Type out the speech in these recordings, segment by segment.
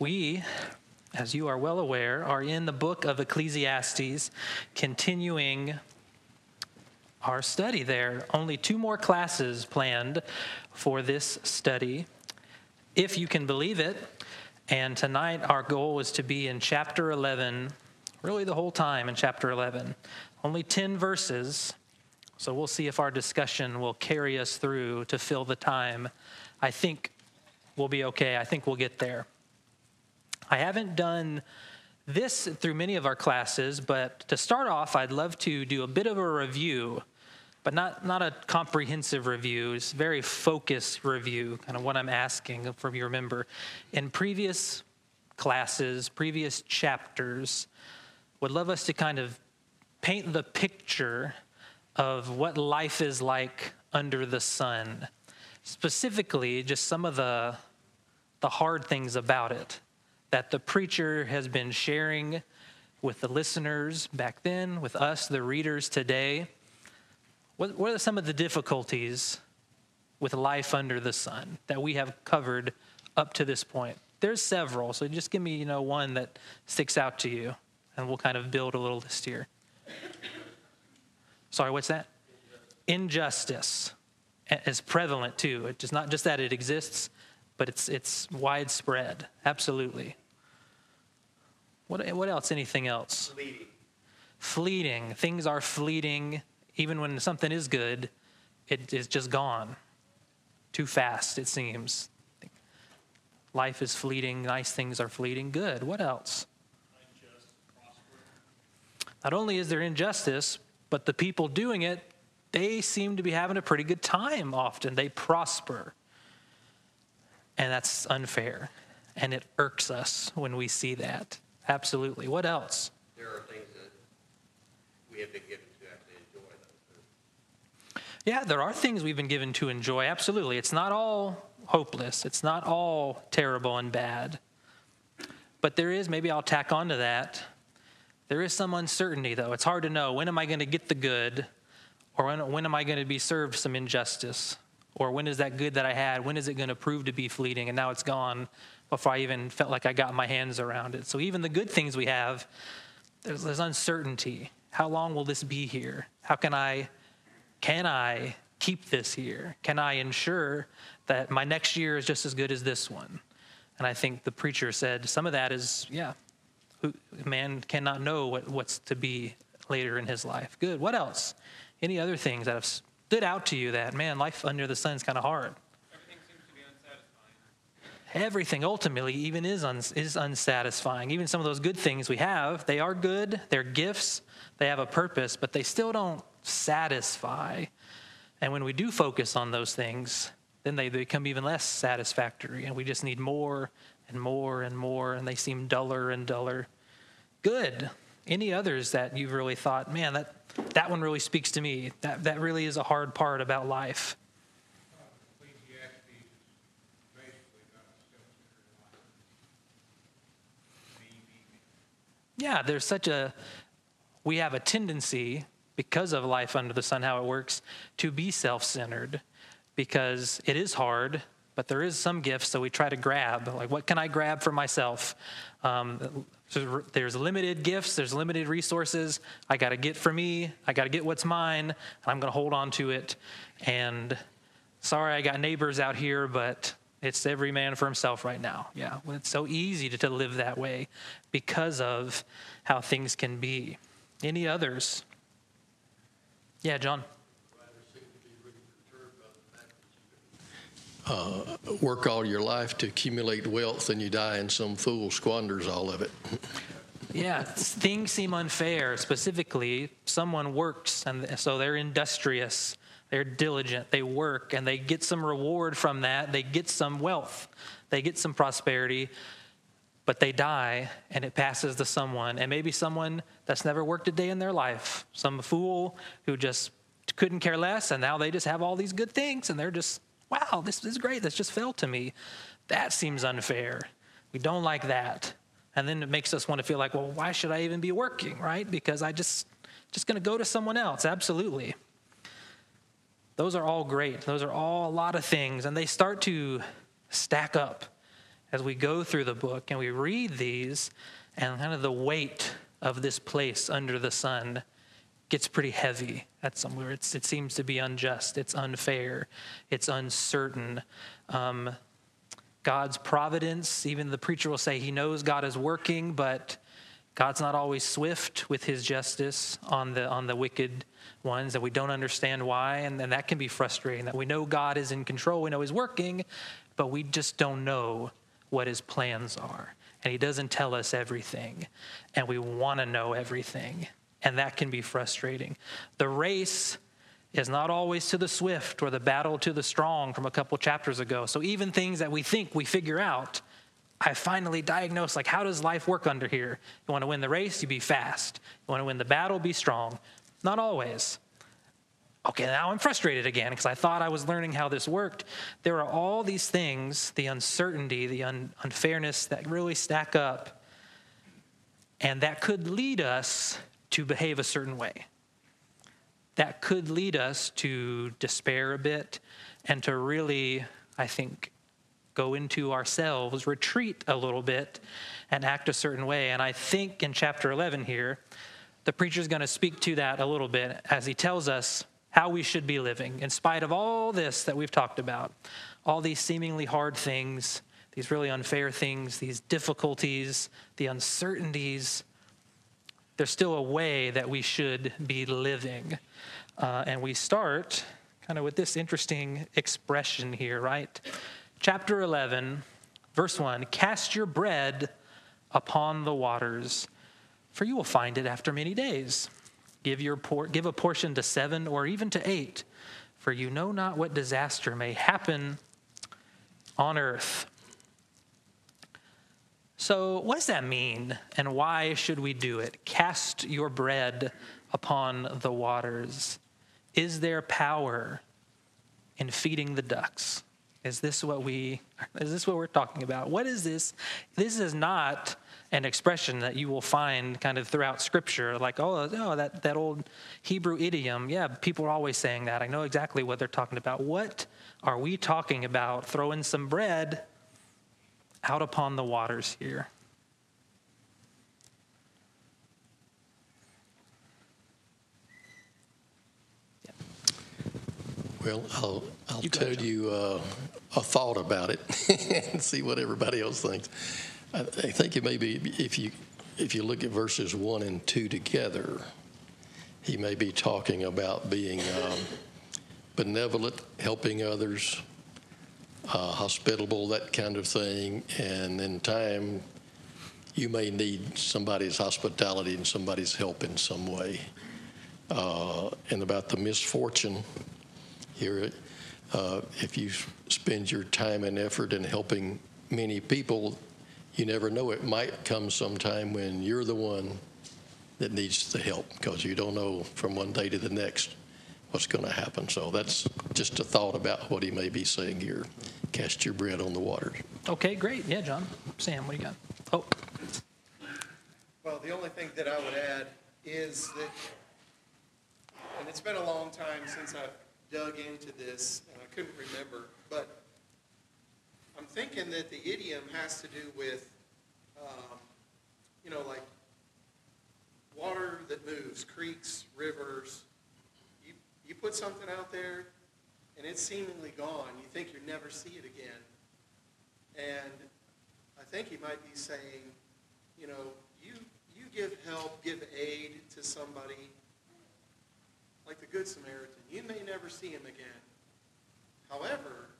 We, as you are well aware, are in the book of Ecclesiastes, continuing our study there. Only two more classes planned for this study, if you can believe it. And tonight, our goal is to be in chapter 11, really the whole time in chapter 11. Only 10 verses, so we'll see if our discussion will carry us through to fill the time. I think we'll be okay. I think we'll get there. I haven't done this through many of our classes, but to start off, I'd love to do a bit of a review, but not, not a comprehensive review. It's very focused review, kind of what I'm asking from you remember. In previous classes, previous chapters, would love us to kind of paint the picture of what life is like under the sun. Specifically, just some of the, the hard things about it that the preacher has been sharing with the listeners back then, with us, the readers today. What, what are some of the difficulties with life under the sun that we have covered up to this point? There's several, so just give me, you know, one that sticks out to you, and we'll kind of build a little list here. Sorry, what's that? Injustice is prevalent too. It's not just that it exists, but it's it's widespread. Absolutely. What what else? Anything else? Fleeting. Fleeting. Things are fleeting. Even when something is good, it is just gone. Too fast, it seems. Life is fleeting. Nice things are fleeting. Good. What else? Not only is there injustice, but the people doing it, they seem to be having a pretty good time often. They prosper. And that's unfair. And it irks us when we see that. Absolutely. What else? There are things that we have been given to actually enjoy those. Yeah, there are things we've been given to enjoy. Absolutely. It's not all hopeless, it's not all terrible and bad. But there is, maybe I'll tack onto that. There is some uncertainty, though. It's hard to know when am I going to get the good, or when, when am I going to be served some injustice? Or when is that good that I had, when is it going to prove to be fleeting and now it's gone before I even felt like I got my hands around it? So even the good things we have, there's, there's uncertainty. How long will this be here? How can I, can I keep this here? Can I ensure that my next year is just as good as this one? And I think the preacher said some of that is, yeah, who, man cannot know what, what's to be later in his life. Good. What else? Any other things that have stood out to you that, man, life under the sun is kind of hard? Everything seems to be unsatisfying. Everything ultimately even is, un, is unsatisfying. Even some of those good things we have, they are good, they're gifts, they have a purpose, but they still don't satisfy. And when we do focus on those things, then they become even less satisfactory, and we just need more and more and more, and they seem duller and duller. Good. Any others that you've really thought, man, that, that one really speaks to me? That, that really is a hard part about life. Self-centered. Yeah, there's such a, we have a tendency, because of life under the sun, how it works, to be self centered because it is hard, but there is some gifts that we try to grab. Like, what can I grab for myself? Um, so there's limited gifts, there's limited resources. I got to get for me, I got to get what's mine, and I'm going to hold on to it. And sorry, I got neighbors out here, but it's every man for himself right now. Yeah, well, it's so easy to, to live that way because of how things can be. Any others? Yeah, John. Uh, work all your life to accumulate wealth and you die and some fool squanders all of it. Yeah, things seem unfair. Specifically, someone works, and so they're industrious, they're diligent, they work, and they get some reward from that. They get some wealth, they get some prosperity, but they die, and it passes to someone. And maybe someone that's never worked a day in their life, some fool who just couldn't care less, and now they just have all these good things, and they're just, wow, this is great. This just fell to me. That seems unfair. We don't like that. And then it makes us want to feel like, well, why should I even be working, right? Because I just just going to go to someone else. Absolutely. Those are all great. Those are all a lot of things and they start to stack up. as we go through the book and we read these, and kind of the weight of this place under the sun gets pretty heavy at somewhere. It's, it seems to be unjust, it's unfair, it's uncertain. Um, God's providence, even the preacher will say he knows God is working, but God's not always swift with his justice on the, on the wicked ones, that we don't understand why, and, and that can be frustrating. That we know God is in control, we know he's working, but we just don't know what his plans are. And he doesn't tell us everything, and we want to know everything, and that can be frustrating. The race is not always to the swift or the battle to the strong from a couple chapters ago. So even things that we think we figure out, I finally diagnosed like how does life work under here? You want to win the race, you be fast. You want to win the battle, be strong. Not always. Okay, now I'm frustrated again because I thought I was learning how this worked. There are all these things, the uncertainty, the un- unfairness that really stack up, and that could lead us to behave a certain way. That could lead us to despair a bit and to really, I think, go into ourselves, retreat a little bit, and act a certain way. And I think in chapter 11 here, the preacher's going to speak to that a little bit as he tells us how we should be living in spite of all this that we've talked about, all these seemingly hard things, these really unfair things, these difficulties, the uncertainties. There's still a way that we should be living. Uh, and we start kind of with this interesting expression here, right? Chapter 11, verse 1 Cast your bread upon the waters, for you will find it after many days. Give, your por- give a portion to seven or even to eight, for you know not what disaster may happen on earth. So, what does that mean, and why should we do it? Cast your bread upon the waters. Is there power in feeding the ducks? Is this what we is this what we're talking about? What is this? This is not an expression that you will find kind of throughout scripture like oh, oh that, that old hebrew idiom yeah people are always saying that i know exactly what they're talking about what are we talking about throwing some bread out upon the waters here Well, I'll, I'll You tell you uh, a thought about it and see what everybody else thinks. I, I think it may be if you if you look at verses one and two together, he may be talking about being um, benevolent, helping others, uh, hospitable, that kind of thing, and in time, you may need somebody's hospitality and somebody's help in some way. Uh, and about the misfortune here, uh, if you spend your time and effort in helping many people, you never know. It might come sometime when you're the one that needs the help because you don't know from one day to the next what's going to happen. So that's just a thought about what he may be saying here. Cast your bread on the waters. okay great yeah john sam what do you got oh Well, the only thing that I would add is that, and it's been a long time since I've dug into this, and I couldn't remember, but I'm thinking that the idiom has to do with, um, you know, like water that moves, creeks, rivers. You, put something out there, and it's seemingly gone. You think you'll never see it again. And I think he might be saying, you know, you, you give help, give aid to somebody, like the Good Samaritan. You may never see him again. However,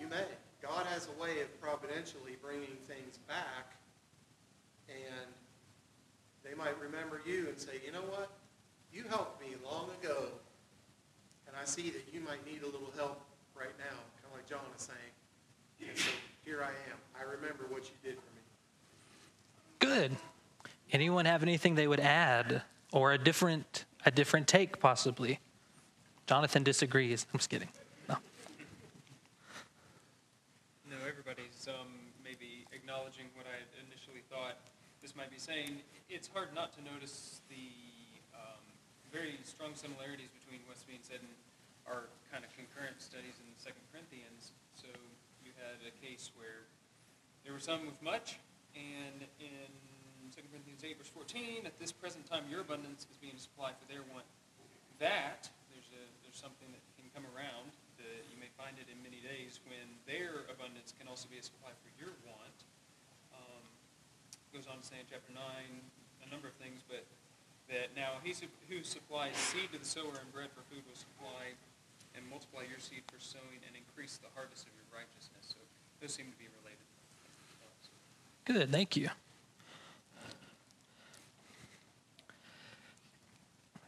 you may. God has a way of providentially bringing things back, and they might remember you and say, you know what? You helped me long ago, and I see that you might need a little help right now, kind of like John is saying. And so here I am. I remember what you did for me. Good. Anyone have anything they would add or a different a different take possibly? Jonathan disagrees. I'm just kidding. No. No, everybody's um, maybe acknowledging what I initially thought this might be saying. It's hard not to notice the very strong similarities between what's being said in our kind of concurrent studies in Second Corinthians. So you had a case where there were some with much, and in 2 Corinthians 8, verse 14, at this present time your abundance is being supplied for their want. That, there's, a, there's something that can come around, that you may find it in many days, when their abundance can also be a supply for your want. Um, goes on to say in chapter 9 a number of things, but that now he who supplies seed to the sower and bread for food will supply and multiply your seed for sowing and increase the harvest of your righteousness. So those seem to be related. Good, thank you.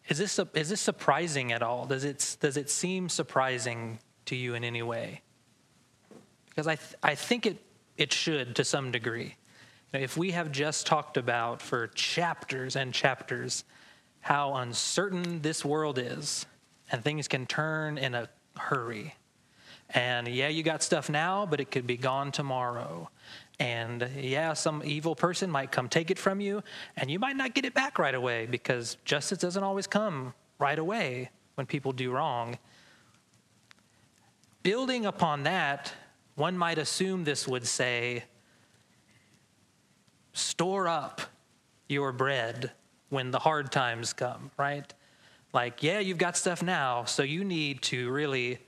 Is this is this surprising at all? Does it does it seem surprising to you in any way? Because I th- I think it it should to some degree. If we have just talked about for chapters and chapters how uncertain this world is, and things can turn in a hurry, and yeah, you got stuff now, but it could be gone tomorrow. And yeah, some evil person might come take it from you, and you might not get it back right away because justice doesn't always come right away when people do wrong. Building upon that, one might assume this would say, store up your bread when the hard times come, right? Like, yeah, you've got stuff now, so you need to really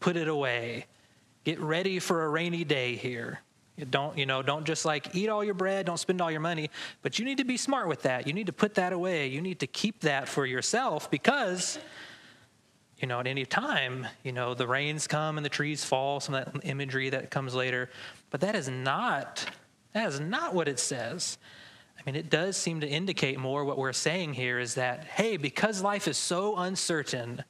put it away. Get ready for a rainy day here. Don't, you know, don't just like eat all your bread, don't spend all your money, but you need to be smart with that. You need to put that away. You need to keep that for yourself because you know, at any time, you know, the rains come and the trees fall, some of that imagery that comes later. But that is not that is not what it says. I mean, it does seem to indicate more what we're saying here is that, hey, because life is so uncertain,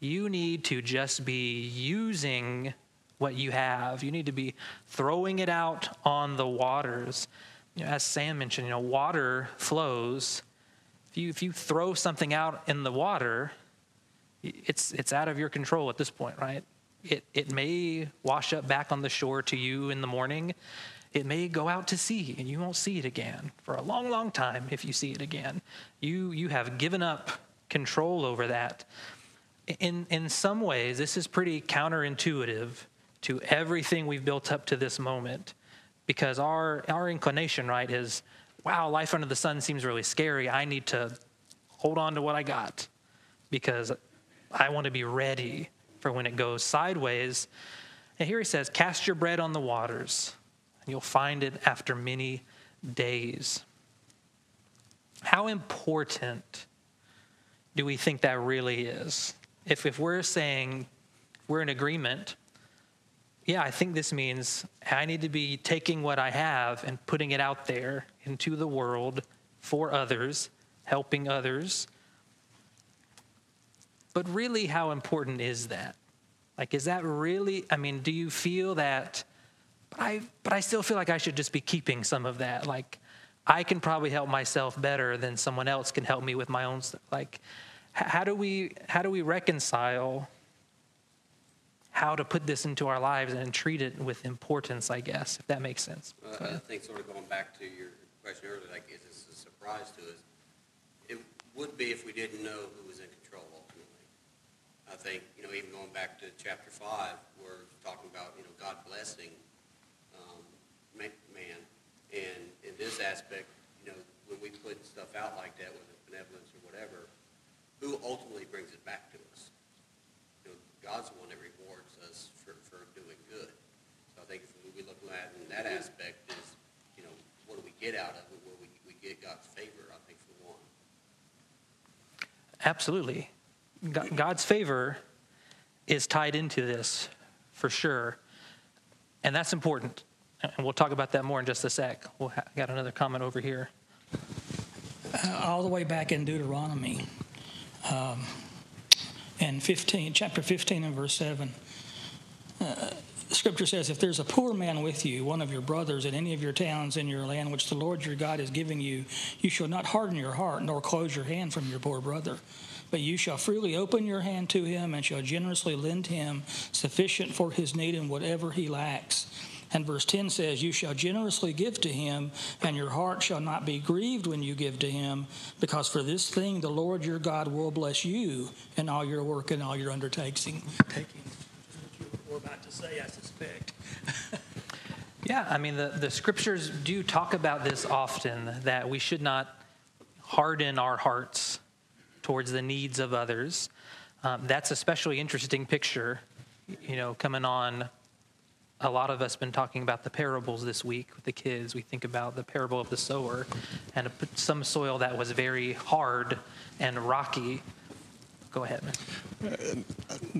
you need to just be using what you have. You need to be throwing it out on the waters. You know, as Sam mentioned, you know, water flows. If you, if you throw something out in the water, it's, it's out of your control at this point, right? It, it may wash up back on the shore to you in the morning. It may go out to sea and you won't see it again for a long, long time if you see it again. You, you have given up control over that. In, in some ways, this is pretty counterintuitive to everything we've built up to this moment because our, our inclination, right, is wow, life under the sun seems really scary. I need to hold on to what I got because I want to be ready for when it goes sideways. And here he says, Cast your bread on the waters, and you'll find it after many days. How important do we think that really is? If, if we're saying we're in agreement, yeah, I think this means I need to be taking what I have and putting it out there into the world for others, helping others. But really, how important is that? Like, is that really, I mean, do you feel that, but I, but I still feel like I should just be keeping some of that? Like, I can probably help myself better than someone else can help me with my own stuff. Like, how do we, how do we reconcile how to put this into our lives and treat it with importance, I guess, if that makes sense. Uh, I think sort of going back to your question earlier, like, is this a surprise to us? It would be if we didn't know who was in control ultimately. I think, you know, even going back to chapter five, we're talking about, you know, God blessing. And in this aspect, you know, when we put stuff out like that, whether it's benevolence or whatever, who ultimately brings it back to us? You know, God's the one that rewards us for, for doing good. So I think if we look at in that aspect is, you know, what do we get out of it? Where we, we get God's favor, I think, for one. Absolutely. God's favor is tied into this for sure. And that's important. And we'll talk about that more in just a sec. We'll ha- got another comment over here. uh, all the way back in Deuteronomy, um, in 15, chapter 15 and verse 7. Uh, scripture says, If there's a poor man with you, one of your brothers, in any of your towns in your land, which the Lord your God is giving you, you shall not harden your heart, nor close your hand from your poor brother. But you shall freely open your hand to him, and shall generously lend him sufficient for his need and whatever he lacks. And verse 10 says, You shall generously give to him, and your heart shall not be grieved when you give to him, because for this thing the Lord your God will bless you in all your work and all your undertaking. Taking. Were about to say, I suspect. Yeah, I mean, the, the scriptures do talk about this often that we should not harden our hearts towards the needs of others. Um, that's especially interesting picture, you know, coming on. A lot of us been talking about the parables this week with the kids. We think about the parable of the sower and some soil that was very hard and rocky. Go ahead, man.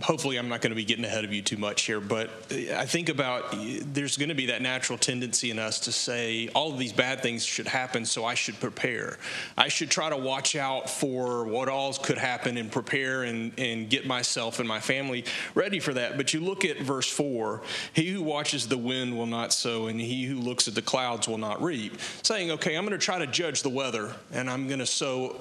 hopefully I'm not going to be getting ahead of you too much here, but I think about there's going to be that natural tendency in us to say all of these bad things should happen, so I should prepare. I should try to watch out for what all could happen and prepare and, and get myself and my family ready for that. But you look at verse 4 He who watches the wind will not sow, and he who looks at the clouds will not reap. Saying, okay, I'm going to try to judge the weather, and I'm going to sow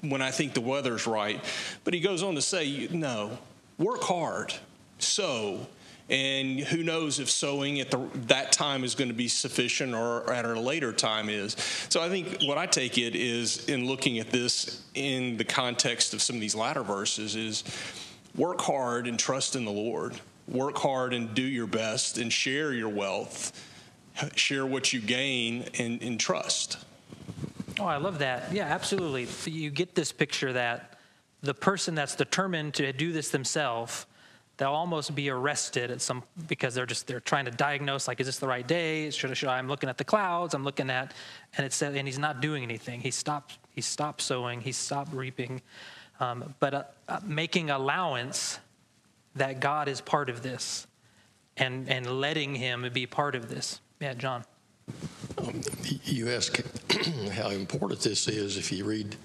when I think the weather's right. But he goes on to say, no, work hard, sow. And who knows if sowing at the, that time is going to be sufficient or at a later time is. So I think what I take it is in looking at this in the context of some of these latter verses is work hard and trust in the Lord. Work hard and do your best and share your wealth. Share what you gain and, and trust. Oh, I love that. Yeah, absolutely. You get this picture that the person that's determined to do this themselves, they'll almost be arrested at some because they're just they're trying to diagnose like is this the right day? Should I, should I I'm looking at the clouds. I'm looking at and it said and he's not doing anything. He stopped he stopped sowing. He stopped reaping. Um, but uh, uh, making allowance that God is part of this and and letting him be part of this. Yeah, John. Um, you ask how important this is if you read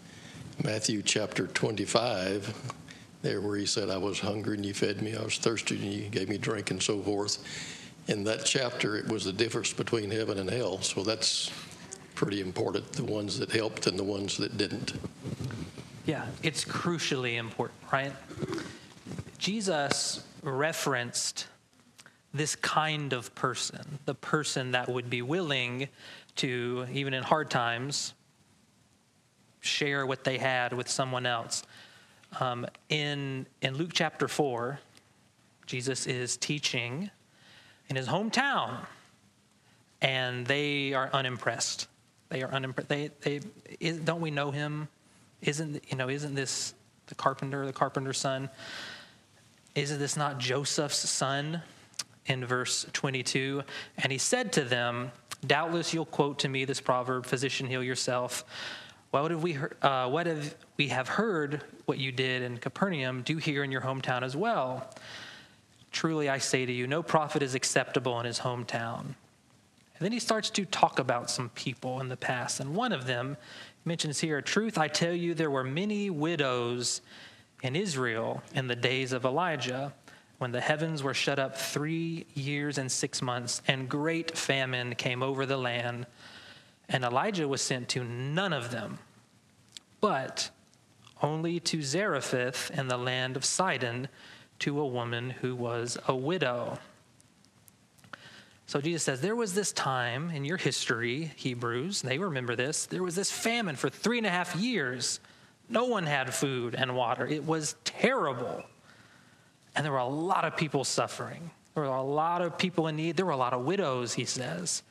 Matthew chapter 25, there where he said, I was hungry and you fed me, I was thirsty and you gave me drink, and so forth. In that chapter, it was the difference between heaven and hell. So that's pretty important the ones that helped and the ones that didn't. Yeah, it's crucially important, right? Jesus referenced this kind of person, the person that would be willing to, even in hard times, share what they had with someone else. Um, in, in Luke chapter 4, Jesus is teaching in his hometown, and they are unimpressed. They are unimpressed. They, they, don't we know him? Isn't, you know, isn't this the carpenter, the carpenter's son? Isn't this not Joseph's son? In verse 22. And he said to them, Doubtless you'll quote to me this proverb, Physician, heal yourself. What have we uh, what have we have heard what you did in Capernaum, do here in your hometown as well. Truly I say to you, no prophet is acceptable in his hometown. And then he starts to talk about some people in the past. And one of them mentions here, Truth, I tell you, there were many widows in Israel in the days of Elijah when the heavens were shut up three years and six months, and great famine came over the land, and Elijah was sent to none of them, but only to Zarephath in the land of Sidon, to a woman who was a widow. So Jesus says, There was this time in your history, Hebrews, they remember this, there was this famine for three and a half years. No one had food and water. It was terrible. And there were a lot of people suffering. There were a lot of people in need. There were a lot of widows, he says.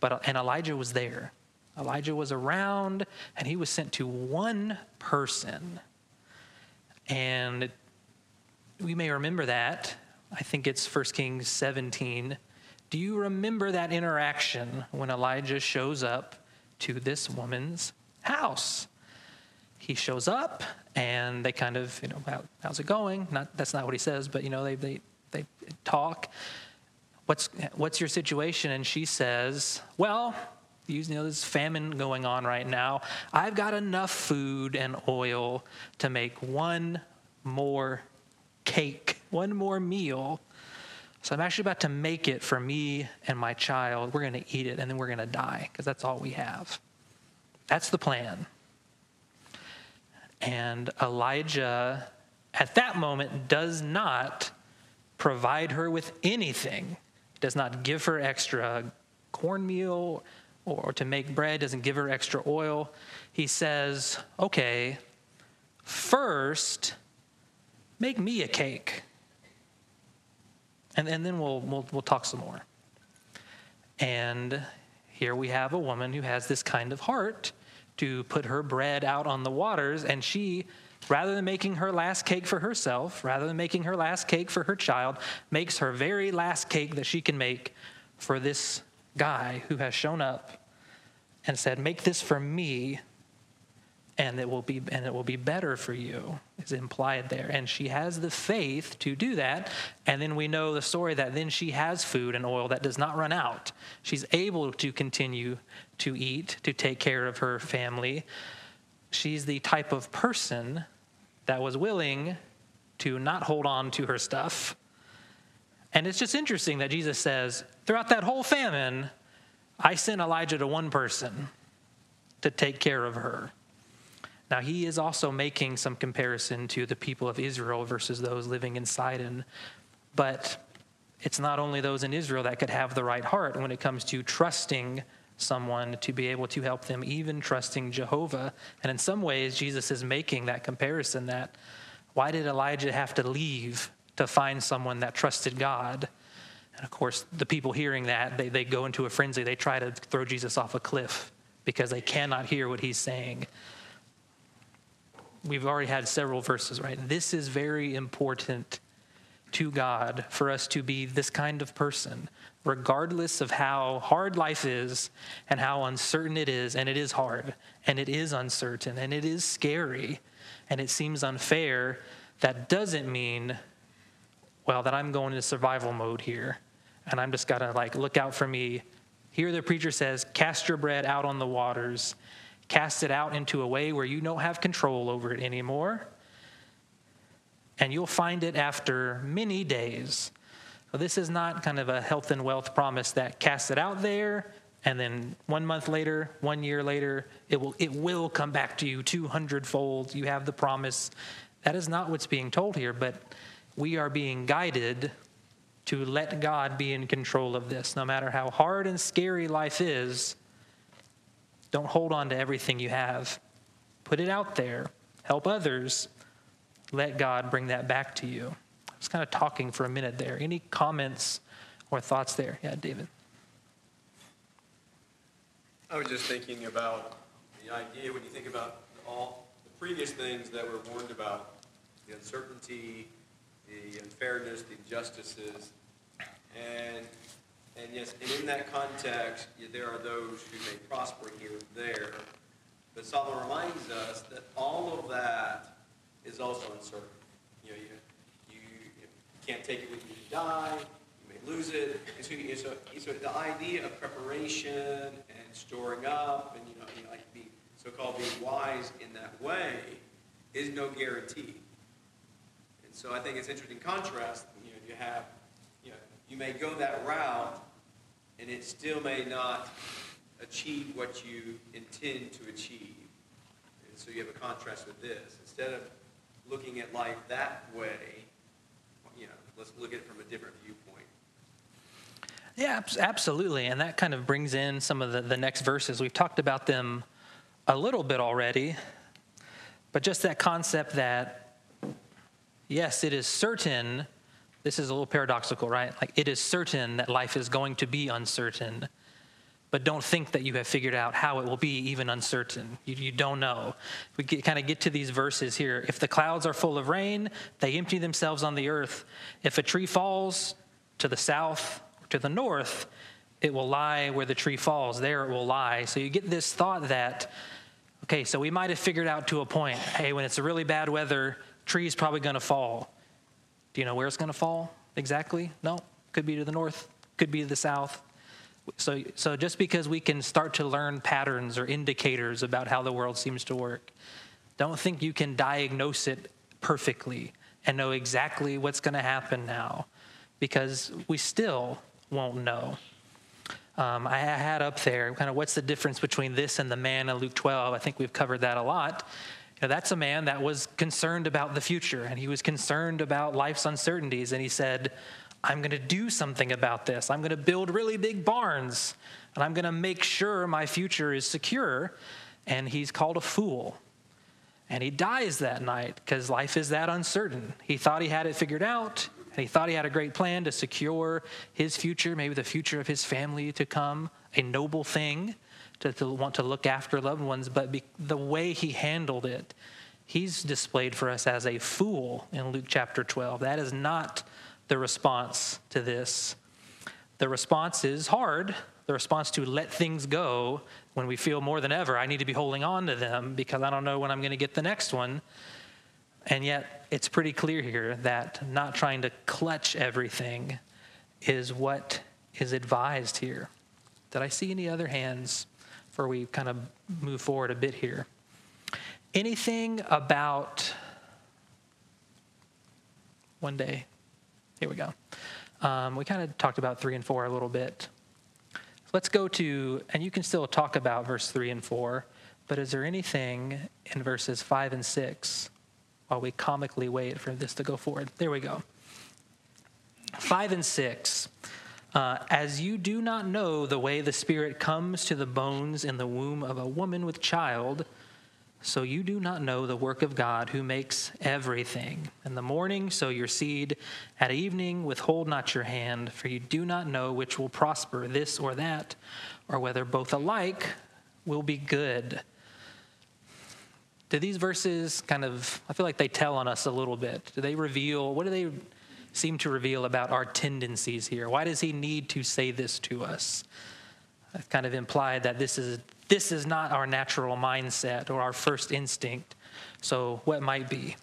But and Elijah was there. Elijah was around and he was sent to one person. And we may remember that. I think it's 1 Kings 17. Do you remember that interaction when Elijah shows up to this woman's house? He shows up and they kind of, you know, How, how's it going? Not that's not what he says, but you know, they they they talk. What's what's your situation? And she says, well. You know, there's famine going on right now. I've got enough food and oil to make one more cake, one more meal. So I'm actually about to make it for me and my child. We're going to eat it and then we're going to die because that's all we have. That's the plan. And Elijah, at that moment, does not provide her with anything. He does not give her extra cornmeal or to make bread, doesn't give her extra oil. He says, okay, first, make me a cake. And, and then we'll, we'll, we'll talk some more. And here we have a woman who has this kind of heart to put her bread out on the waters, and she, rather than making her last cake for herself, rather than making her last cake for her child, makes her very last cake that she can make for this guy who has shown up and said, Make this for me, and it will be and it will be better for you is implied there. And she has the faith to do that. And then we know the story that then she has food and oil that does not run out. She's able to continue to eat to take care of her family. She's the type of person that was willing to not hold on to her stuff. And it's just interesting that jesus says throughout that whole famine i sent elijah to one person to take care of her now, he is also making some comparison to the people of Israel versus those living in Sidon. But it's not only those in Israel that could have the right heart when it comes to trusting someone to be able to help them, even trusting Jehovah. And in some ways, Jesus is making that comparison that why did Elijah have to leave to find someone that trusted God? And of course, the people hearing that, they, they go into a frenzy. They try to throw Jesus off a cliff because they cannot hear what he's saying we've already had several verses, right? This is very important to God for us to be this kind of person, regardless of how hard life is and how uncertain it is. And it is hard, and it is uncertain, and it is scary, and it seems unfair. That doesn't mean, well, that I'm going into survival mode here, and I'm just got to like look out for me. Here, the preacher says, Cast your bread out on the waters Cast it out into a way where you don't have control over it anymore. And you'll find it after many days. This is not kind of a health and wealth promise that cast it out there and then one month later, one year later, it will, it will come back to you 200 fold. You have the promise. That is not what's being told here, but we are being guided to let God be in control of this. No matter how hard and scary life is, don't hold on to everything you have. Put it out there. Help others. Let God bring that back to you. I was kind of talking for a minute there. Any comments or thoughts there? Yeah, David. I was just thinking about the idea when you think about all the previous things that were warned about the uncertainty, the unfairness, the injustices, and and yes, and in that context, there are those who may prosper here and there. But Solomon reminds us that all of that is also uncertain. You know, you, you, you can't take it with you to die. You may lose it. And so, so, so the idea of preparation and storing up and, you know, you know like be so-called being wise in that way is no guarantee. And so I think it's interesting contrast. You know, you have, you know, you may go that route and it still may not achieve what you intend to achieve. And so you have a contrast with this. Instead of looking at life that way, you know, let's look at it from a different viewpoint. Yeah, absolutely. And that kind of brings in some of the, the next verses. We've talked about them a little bit already, but just that concept that, yes, it is certain this is a little paradoxical, right? Like it is certain that life is going to be uncertain, but don't think that you have figured out how it will be even uncertain. You, you don't know. We get, kind of get to these verses here. If the clouds are full of rain, they empty themselves on the earth. If a tree falls to the south to the north, it will lie where the tree falls. There it will lie. So you get this thought that, okay, so we might have figured out to a point, hey, when it's a really bad weather, tree's probably going to fall. Do you know where it's going to fall exactly? No. Could be to the north, could be to the south. So, so just because we can start to learn patterns or indicators about how the world seems to work, don't think you can diagnose it perfectly and know exactly what's going to happen now because we still won't know. Um, I had up there kind of what's the difference between this and the man in Luke 12. I think we've covered that a lot. Know, that's a man that was concerned about the future and he was concerned about life's uncertainties. And he said, I'm going to do something about this. I'm going to build really big barns and I'm going to make sure my future is secure. And he's called a fool. And he dies that night because life is that uncertain. He thought he had it figured out And he thought he had a great plan to secure his future, maybe the future of his family to come, a noble thing to, to want to look after loved ones. But be, the way he handled it, he's displayed for us as a fool in Luke chapter 12. That is not the response to this. The response is hard. The response to let things go when we feel more than ever, I need to be holding on to them because I don't know when I'm going to get the next one. And yet, it's pretty clear here that not trying to clutch everything is what is advised here. Did I see any other hands before we kind of move forward a bit here? Anything about one day? Here we go. Um, we kind of talked about three and four a little bit. Let's go to, and you can still talk about verse three and four, but is there anything in verses five and six while we comically wait for this to go forward? There we go. Five and six. Uh, as you do not know the way the Spirit comes to the bones in the womb of a woman with child, so you do not know the work of God who makes everything. In the morning, sow your seed. At evening, withhold not your hand, for you do not know which will prosper, this or that, or whether both alike will be good. Do these verses kind of, I feel like they tell on us a little bit. Do they reveal, what do they seem to reveal about our tendencies here? Why does he need to say this to us? I've kind of implied that this is this is not our natural mindset or our first instinct. So, what might be?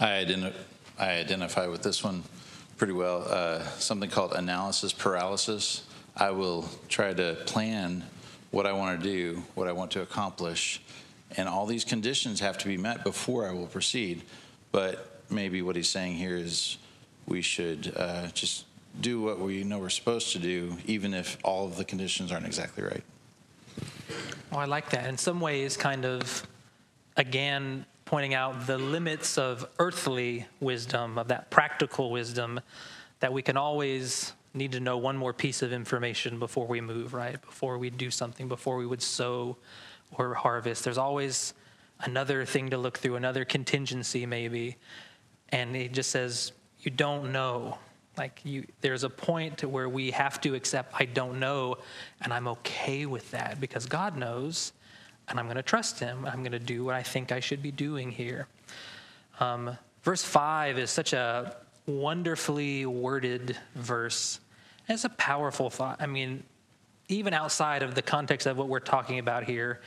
I, identi- I identify with this one pretty well. Uh, something called analysis paralysis. I will try to plan what I want to do, what I want to accomplish, and all these conditions have to be met before I will proceed. But maybe what he's saying here is we should uh, just do what we know we're supposed to do, even if all of the conditions aren't exactly right. Oh, I like that. In some ways, kind of, again, pointing out the limits of earthly wisdom, of that practical wisdom, that we can always need to know one more piece of information before we move, right? Before we do something, before we would sow or harvest. There's always another thing to look through, another contingency maybe. And he just says, you don't know. Like you, there's a point where we have to accept, I don't know, and I'm okay with that because God knows, and I'm going to trust Him. I'm going to do what I think I should be doing here. Um, verse 5 is such a wonderfully worded verse. It's a powerful thought. I mean, even outside of the context of what we're talking about here,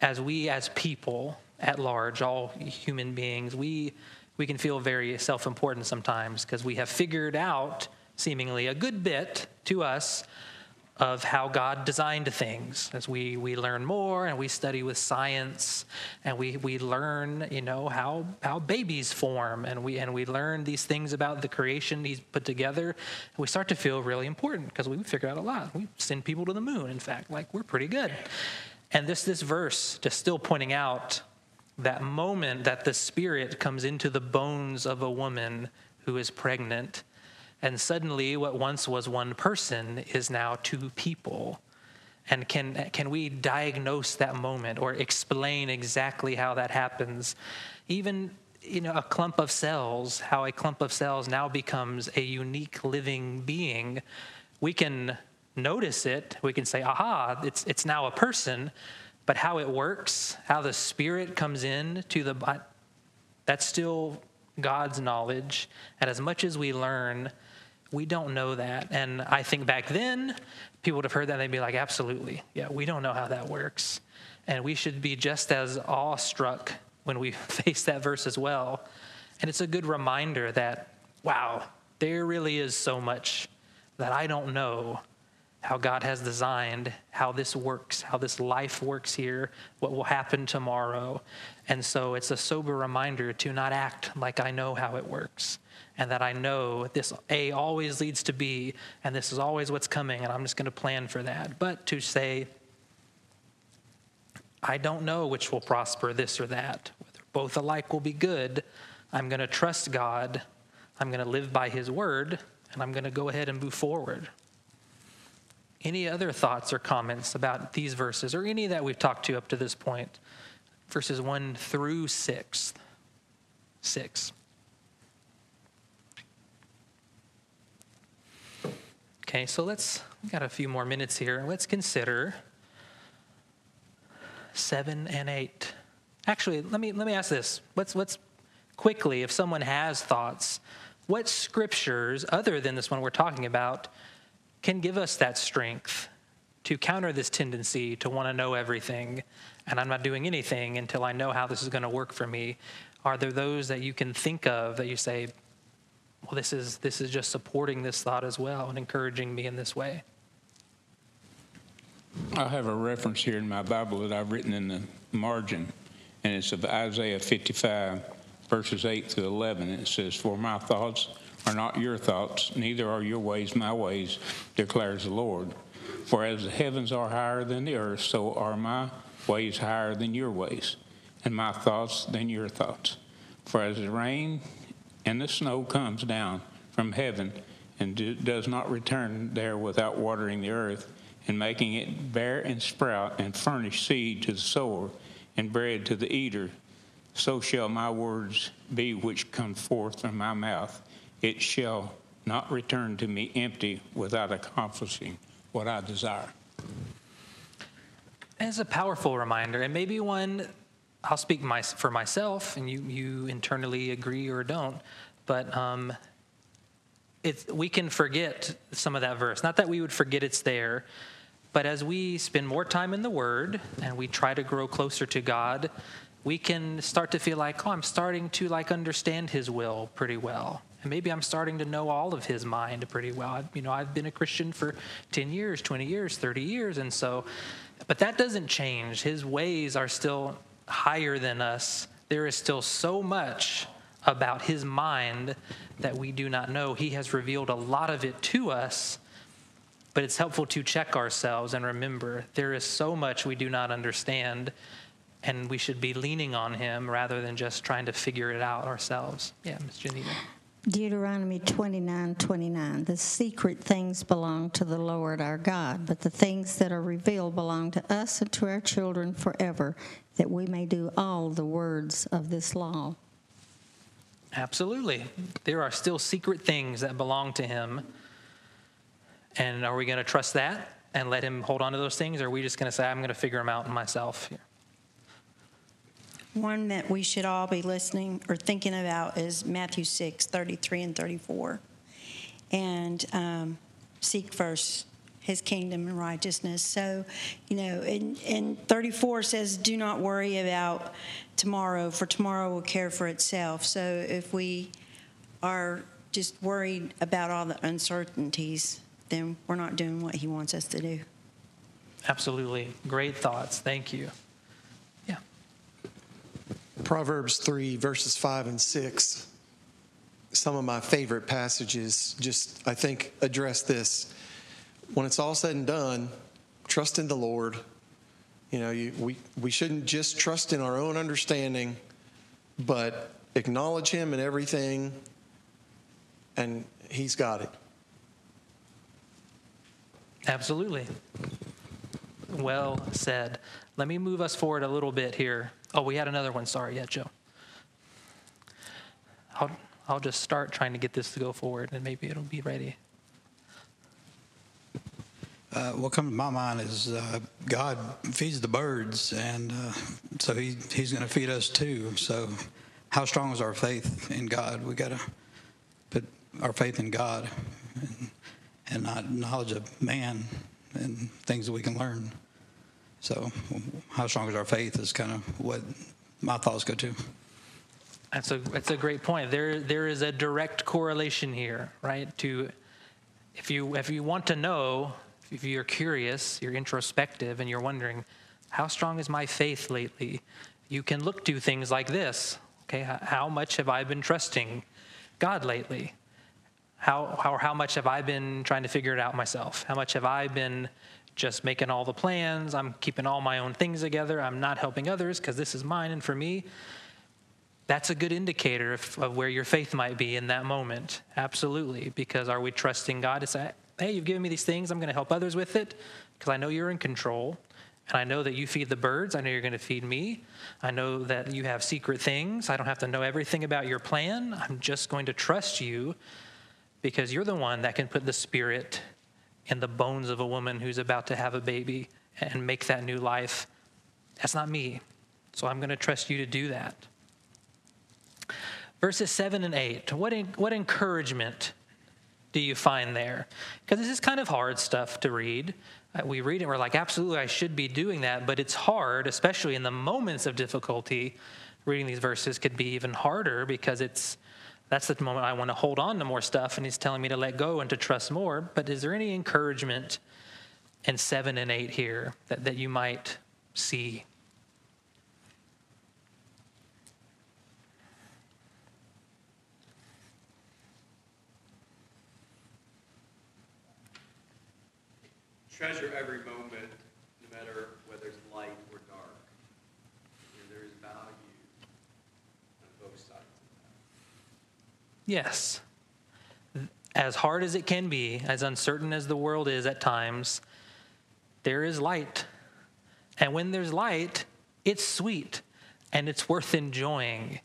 as we as people at large, all human beings, we we can feel very self important sometimes because we have figured out, seemingly, a good bit to us of how God designed things. As we, we learn more and we study with science and we, we learn, you know, how, how babies form and we, and we learn these things about the creation He's put together. We start to feel really important because we figure out a lot. We send people to the moon, in fact, like we're pretty good. And this, this verse just still pointing out that moment that the spirit comes into the bones of a woman who is pregnant, and suddenly what once was one person is now two people. And can, can we diagnose that moment or explain exactly how that happens? Even you know, a clump of cells, how a clump of cells now becomes a unique living being. We can notice it. We can say, aha, it's, it's now a person but how it works, how the Spirit comes in to the that's still God's knowledge. And as much as we learn, we don't know that. And I think back then, people would have heard that and they'd be like, absolutely. Yeah, we don't know how that works. And we should be just as awestruck when we face that verse as well. And it's a good reminder that, wow, there really is so much that I don't know how God has designed how this works, how this life works here, what will happen tomorrow. And so it's a sober reminder to not act like I know how it works and that I know this A always leads to B and this is always what's coming and I'm just going to plan for that. But to say, I don't know which will prosper, this or that, whether both alike will be good. I'm going to trust God. I'm going to live by His word and I'm going to go ahead and move forward. Any other thoughts or comments about these verses or any that we've talked to up to this point? Verses 1 through 6. 6. Okay, so let's, we got a few more minutes here. Let's consider 7 and 8. Actually, let me, let me ask this. Let's, let's quickly, if someone has thoughts, what scriptures, other than this one we're talking about, can give us that strength to counter this tendency to want to know everything and I'm not doing anything until I know how this is going to work for me? Are there those that you can think of that you say, well, this is, this is just supporting this thought as well and encouraging me in this way? I have a reference here in my Bible that I've written in the margin, and it's of Isaiah 55, verses 8 through 11. It says, For my thoughts are not your thoughts, neither are your ways my ways, declares the Lord. For as the heavens are higher than the earth, so are my ways higher than your ways, and my thoughts than your thoughts. For as the rain and the snow comes down from heaven and do, does not return there without watering the earth and making it bear and sprout and furnish seed to the sower and bread to the eater, so shall my words be which come forth from my mouth. It shall not return to me empty without accomplishing what I desire. It's a powerful reminder, and maybe one I'll speak my, for myself, and you, you internally agree or don't, but um, we can forget some of that verse. Not that we would forget it's there, but as we spend more time in the Word and we try to grow closer to God, we can start to feel like, oh, I'm starting to like understand His will pretty well. And maybe I'm starting to know all of his mind pretty well. I've, you know, I've been a Christian for 10 years, 20 years, 30 years. And so, but that doesn't change. His ways are still higher than us. There is still so much about his mind that we do not know. He has revealed a lot of it to us, but it's helpful to check ourselves and remember there is so much we do not understand, and we should be leaning on him rather than just trying to figure it out ourselves. Yeah, Ms. Janita. Deuteronomy 29 29. The secret things belong to the Lord our God, but the things that are revealed belong to us and to our children forever, that we may do all the words of this law. Absolutely. There are still secret things that belong to Him. And are we going to trust that and let Him hold on to those things? Or are we just going to say, I'm going to figure them out myself? One that we should all be listening or thinking about is Matthew 6, 33 and 34. And um, seek first his kingdom and righteousness. So, you know, and, and 34 says, do not worry about tomorrow, for tomorrow will care for itself. So if we are just worried about all the uncertainties, then we're not doing what he wants us to do. Absolutely. Great thoughts. Thank you. Proverbs 3, verses 5 and 6, some of my favorite passages just, I think, address this. When it's all said and done, trust in the Lord. You know, you, we, we shouldn't just trust in our own understanding, but acknowledge Him in everything, and He's got it. Absolutely. Well said. Let me move us forward a little bit here. Oh, we had another one. Sorry, yeah, Joe. I'll, I'll just start trying to get this to go forward and maybe it'll be ready. Uh, what comes to my mind is uh, God feeds the birds, and uh, so he, He's going to feed us too. So, how strong is our faith in God? We got to put our faith in God and, and not knowledge of man and things that we can learn. So, how strong is our faith is kind of what my thoughts go to. That's a that's a great point. There there is a direct correlation here, right? To if you if you want to know, if you're curious, you're introspective, and you're wondering, how strong is my faith lately? You can look to things like this. Okay, how much have I been trusting God lately? How how how much have I been trying to figure it out myself? How much have I been just making all the plans. I'm keeping all my own things together. I'm not helping others because this is mine and for me. That's a good indicator of, of, where your faith might be in that moment. Absolutely. Because are we trusting God? to say, hey, you've given me these things. I'm going to help others with it because I know you're in control. And I know that you feed the birds. I know you're going to feed me. I know that you have secret things. I don't have to know everything about your plan. I'm just going to trust you because you're the one that can put the spirit in the bones of a woman who's about to have a baby and make that new life. That's not me. So I'm going to trust you to do that. Verses 7 and 8. What, what encouragement do you find there? Because this is kind of hard stuff to read. Uh, we read it, we're like, absolutely, I should be doing that, but it's hard, especially in the moments of difficulty. Reading these verses could be even harder because it's that's the moment I want to hold on to more stuff, and he's telling me to let go and to trust more. But is there any encouragement in seven and eight here that, that you might see? treasure every moment, no matter whether it's light or dark. there is value on both sides of that. Yes. As hard as it can be, as uncertain as the world is at times, there is light. And when there's light, it's sweet and it's worth enjoying.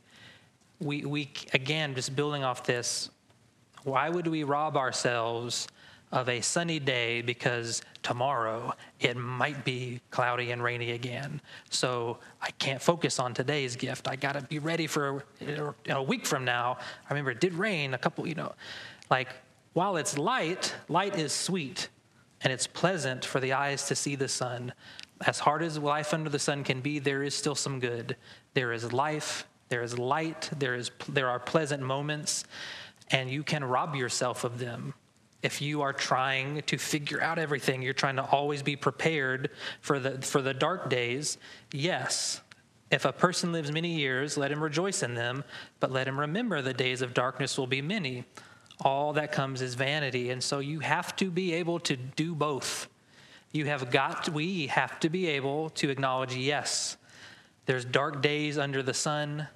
We, we again, just building off this, why would we rob ourselves of a sunny day because tomorrow it might be cloudy and rainy again. So I can't focus on today's gift. I got to be ready for a, a week from now. I remember it did rain a couple, you know, like while it's light, light is sweet and it's pleasant for the eyes to see the sun. As hard as life under the sun can be, there is still some good. There is life, there is light, there, is, there are pleasant moments, and you can rob yourself of them if you are trying to figure out everything, you're trying to always be prepared for the, for the dark days, yes. If a person lives many years, let him rejoice in them, but let him remember the days of darkness will be many. All that comes is vanity. And so you have to be able to do both. You have got, we have to be able to acknowledge, yes, there's dark days under the sun,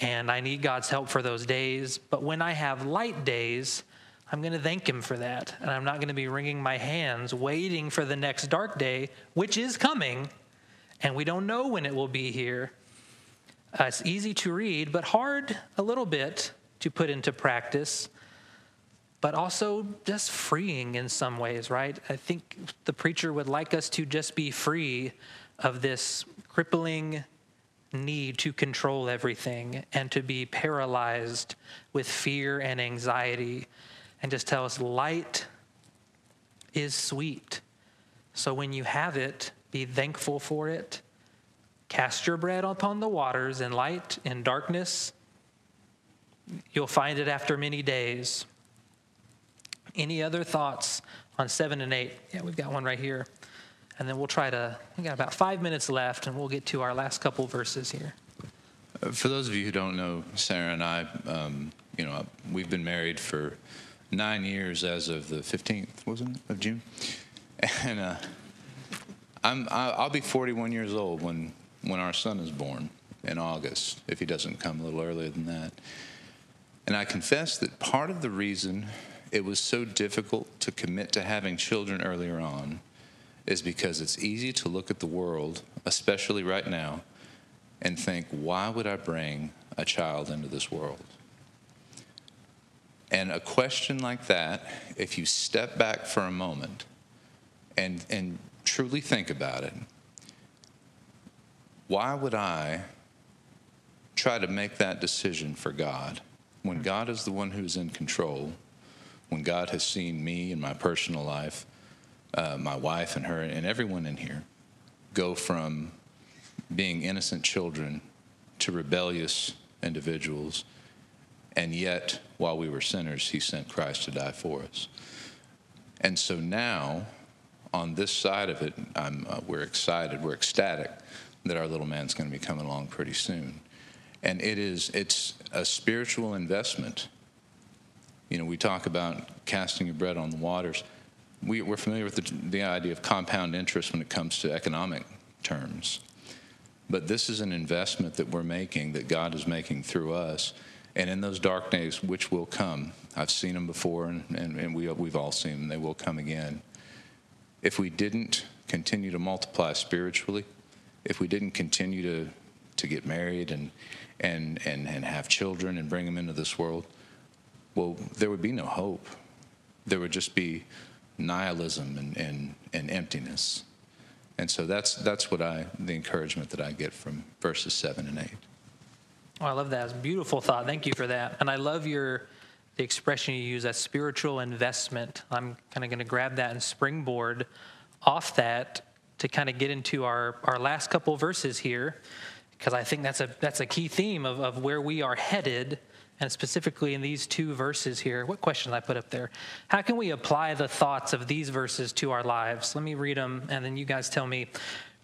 and I need God's help for those days. But when I have light days, I'm going to thank him for that. And I'm not going to be wringing my hands waiting for the next dark day, which is coming, and we don't know when it will be here. Uh, it's easy to read, but hard a little bit to put into practice, but also just freeing in some ways, right? I think the preacher would like us to just be free of this crippling need to control everything and to be paralyzed with fear and anxiety and just tell us light is sweet. So when you have it, be thankful for it. Cast your bread upon the waters in light, in darkness. You'll find it after many days. Any other thoughts on seven and eight? Yeah, we've got one right here. And then we'll try to, we got about five minutes left, and we'll get to our last couple verses here. For those of you who don't know, Sarah and I, um, you know, we've been married for nine years as of the 15th, wasn't it, of June? And uh, I'm, I'll be 41 years old when, when our son is born in August, if he doesn't come a little earlier than that. And I confess that part of the reason it was so difficult to commit to having children earlier on is because it's easy to look at the world, especially right now, and think, why would I bring a child into this world? And a question like that, if you step back for a moment and, and truly think about it, why would I try to make that decision for God when God is the one who's in control, when God has seen me in my personal life, uh, my wife and her, and everyone in here go from being innocent children to rebellious individuals and yet, while we were sinners, he sent Christ to die for us. And so now, on this side of it, uh, we're excited, we're ecstatic that our little man's going to be coming along pretty soon. And it is, it's a spiritual investment. You know, we talk about casting your bread on the waters. We, are familiar with the, the idea of compound interest when it comes to economic terms. But this is an investment that we're making, that God is making through us And in those dark days, which will come, I've seen them before, and, and, and we, we've all seen them, they will come again. If we didn't continue to multiply spiritually, if we didn't continue to, to get married and, and, and, and have children and bring them into this world, well, there would be no hope. There would just be nihilism and, and, and emptiness. And so that's, that's what I, the encouragement that I get from verses 7 and 8. Oh, I love that. It's a beautiful thought. Thank you for that. And I love your the expression you use, that spiritual investment. I'm kind of going to grab that and springboard off that to kind of get into our, our last couple verses here, because I think that's a that's a key theme of, of where we are headed, and specifically in these two verses here. What question did I put up there? How can we apply the thoughts of these verses to our lives? Let me read them, and then you guys tell me.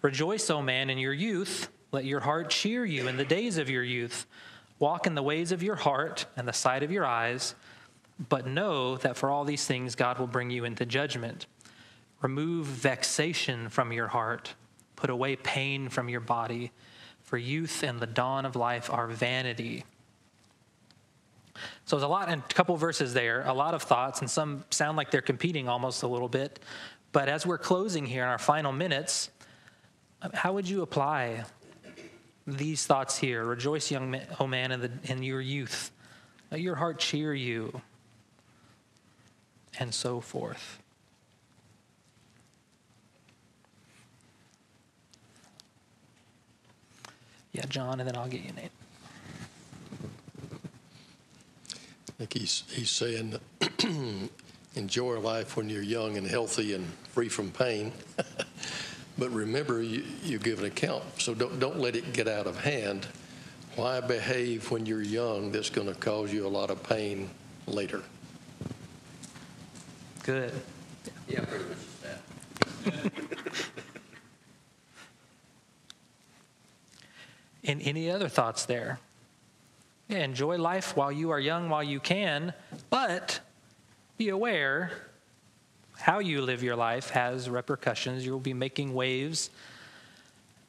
Rejoice, O man, in your youth. Let your heart cheer you in the days of your youth. Walk in the ways of your heart and the sight of your eyes, but know that for all these things God will bring you into judgment. Remove vexation from your heart, put away pain from your body, for youth and the dawn of life are vanity. So there's a lot and a couple verses there, a lot of thoughts, and some sound like they're competing almost a little bit. But as we're closing here in our final minutes, how would you apply these thoughts here. Rejoice, young man, O man, in, the, in your youth. Let your heart cheer you. And so forth. Yeah, John, and then I'll get you, Nate. I think he's, he's saying, enjoy life when you're young and healthy and free from pain. But remember, you, you give an account, so don't, don't let it get out of hand. Why behave when you're young that's going to cause you a lot of pain later? Good. Yeah, pretty much that. And any other thoughts there? Yeah, enjoy life while you are young, while you can, but be aware how you live your life has repercussions. You'll be making waves.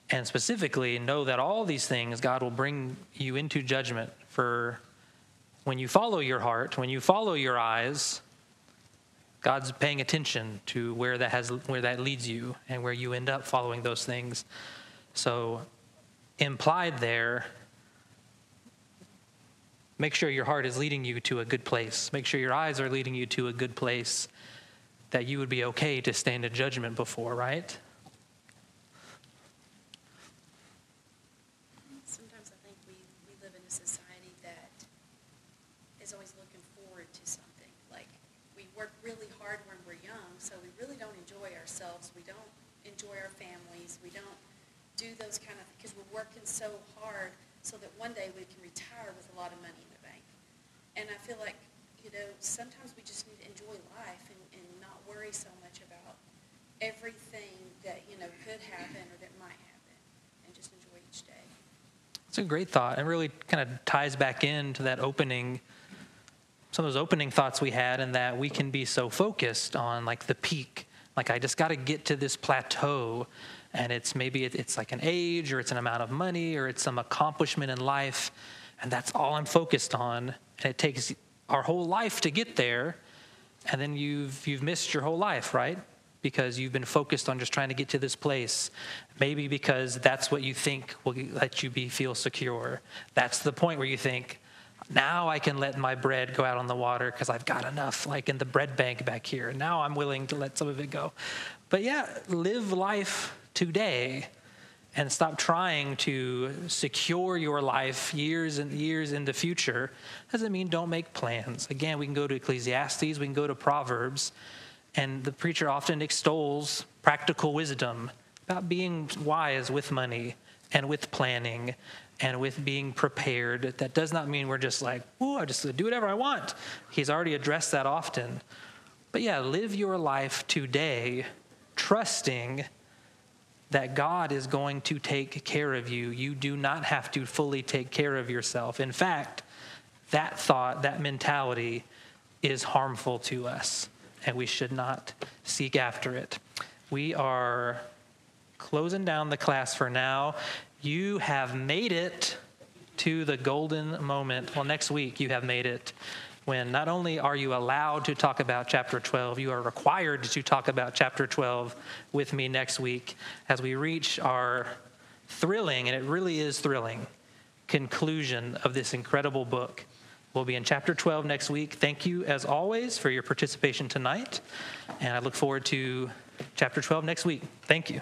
And specifically, know that all these things God will bring you into judgment for when you follow your heart, when you follow your eyes. God's paying attention to where that has where that leads you and where you end up following those things. So implied there make sure your heart is leading you to a good place. Make sure your eyes are leading you to a good place that you would be okay to stand in judgment before, right? Sometimes I think we, we live in a society that is always looking forward to something. Like, we work really hard when we're young, so we really don't enjoy ourselves. We don't enjoy our families. We don't do those kind of, because we're working so hard so that one day we can retire with a lot of money in the bank. And I feel like, you know, sometimes we just need to enjoy life and, worry so much about everything that, you know, could happen or that might happen and just enjoy each day. It's a great thought. It really kind of ties back into that opening, some of those opening thoughts we had, and that we can be so focused on like the peak. Like, I just got to get to this plateau. And it's maybe it's like an age, or it's an amount of money, or it's some accomplishment in life. And that's all I'm focused on. And it takes our whole life to get there, and then you've you've missed your whole life, right? Because you've been focused on just trying to get to this place. Maybe because that's what you think will let you be feel secure. That's the point where you think, now I can let my bread go out on the water because I've got enough, like in the bread bank back here. Now I'm willing to let some of it go. But yeah, live life today and stop trying to secure your life years and years in the future doesn't mean don't make plans. Again we can go to ecclesiastes we can go to proverbs and the preacher often extols practical wisdom about being wise with money and with planning and with being prepared. That does not mean we're just like ooh, i just do whatever i want. He's already addressed that often. But yeah live your life today trusting that God is going to take care of you. You do not have to fully take care of yourself. In fact, that thought, that mentality is harmful to us, and we should not seek after it. We are closing down the class for now. You have made it to the golden moment. Well, next week you have made it when not only are you allowed to talk about chapter 12, you are required to talk about chapter 12 with me next week as we reach our thrilling, and it really is thrilling, conclusion of this incredible book. We'll be in chapter 12 next week. Thank you, as always, for your participation tonight, and I look forward to chapter 12 next week. Thank you.